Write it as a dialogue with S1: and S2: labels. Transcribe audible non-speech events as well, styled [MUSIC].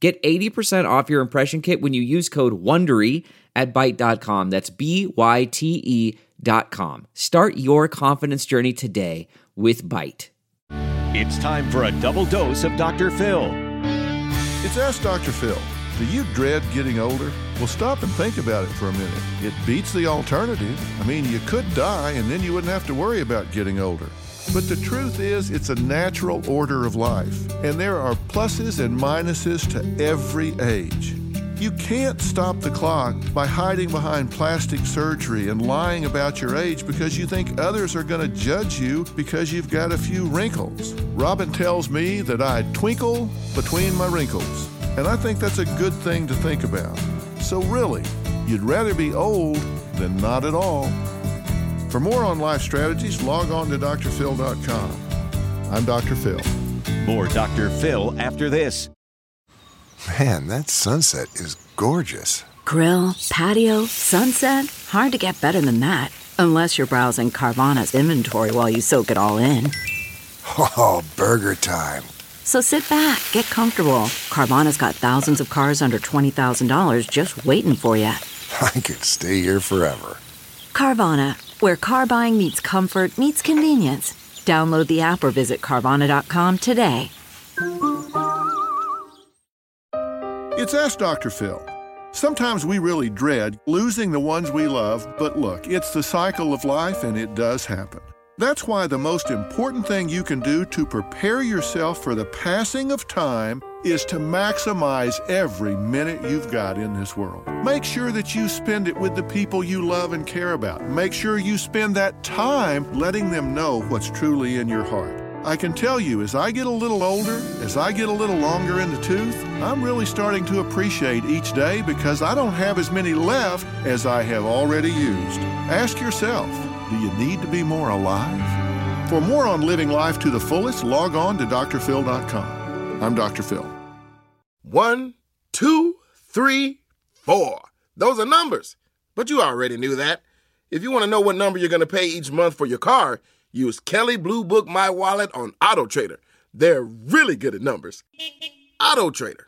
S1: Get 80% off your impression kit when you use code WONDERY at Byte.com. That's B-Y-T-E dot com. Start your confidence journey today with Byte.
S2: It's time for a double dose of Dr. Phil.
S3: It's Ask Dr. Phil. Do you dread getting older? Well, stop and think about it for a minute. It beats the alternative. I mean, you could die and then you wouldn't have to worry about getting older. But the truth is, it's a natural order of life, and there are pluses and minuses to every age. You can't stop the clock by hiding behind plastic surgery and lying about your age because you think others are going to judge you because you've got a few wrinkles. Robin tells me that I twinkle between my wrinkles, and I think that's a good thing to think about. So, really, you'd rather be old than not at all. For more on life strategies, log on to drphil.com. I'm Dr. Phil.
S2: More Dr. Phil after this.
S4: Man, that sunset is gorgeous.
S5: Grill, patio, sunset. Hard to get better than that. Unless you're browsing Carvana's inventory while you soak it all in.
S4: Oh, burger time.
S5: So sit back, get comfortable. Carvana's got thousands of cars under $20,000 just waiting for you. [LAUGHS]
S4: I could stay here forever.
S5: Carvana, where car buying meets comfort, meets convenience. Download the app or visit Carvana.com today.
S3: It's Ask Dr. Phil. Sometimes we really dread losing the ones we love, but look, it's the cycle of life and it does happen. That's why the most important thing you can do to prepare yourself for the passing of time is to maximize every minute you've got in this world. Make sure that you spend it with the people you love and care about. Make sure you spend that time letting them know what's truly in your heart. I can tell you, as I get a little older, as I get a little longer in the tooth, I'm really starting to appreciate each day because I don't have as many left as I have already used. Ask yourself, do you need to be more alive? For more on living life to the fullest, log on to drphil.com. I'm Dr. Phil.
S6: One, two, three, four. Those are numbers. But you already knew that. If you want to know what number you're going to pay each month for your car, use Kelley Blue Book My Wallet on Auto Trader. They're really good at numbers. Auto Trader.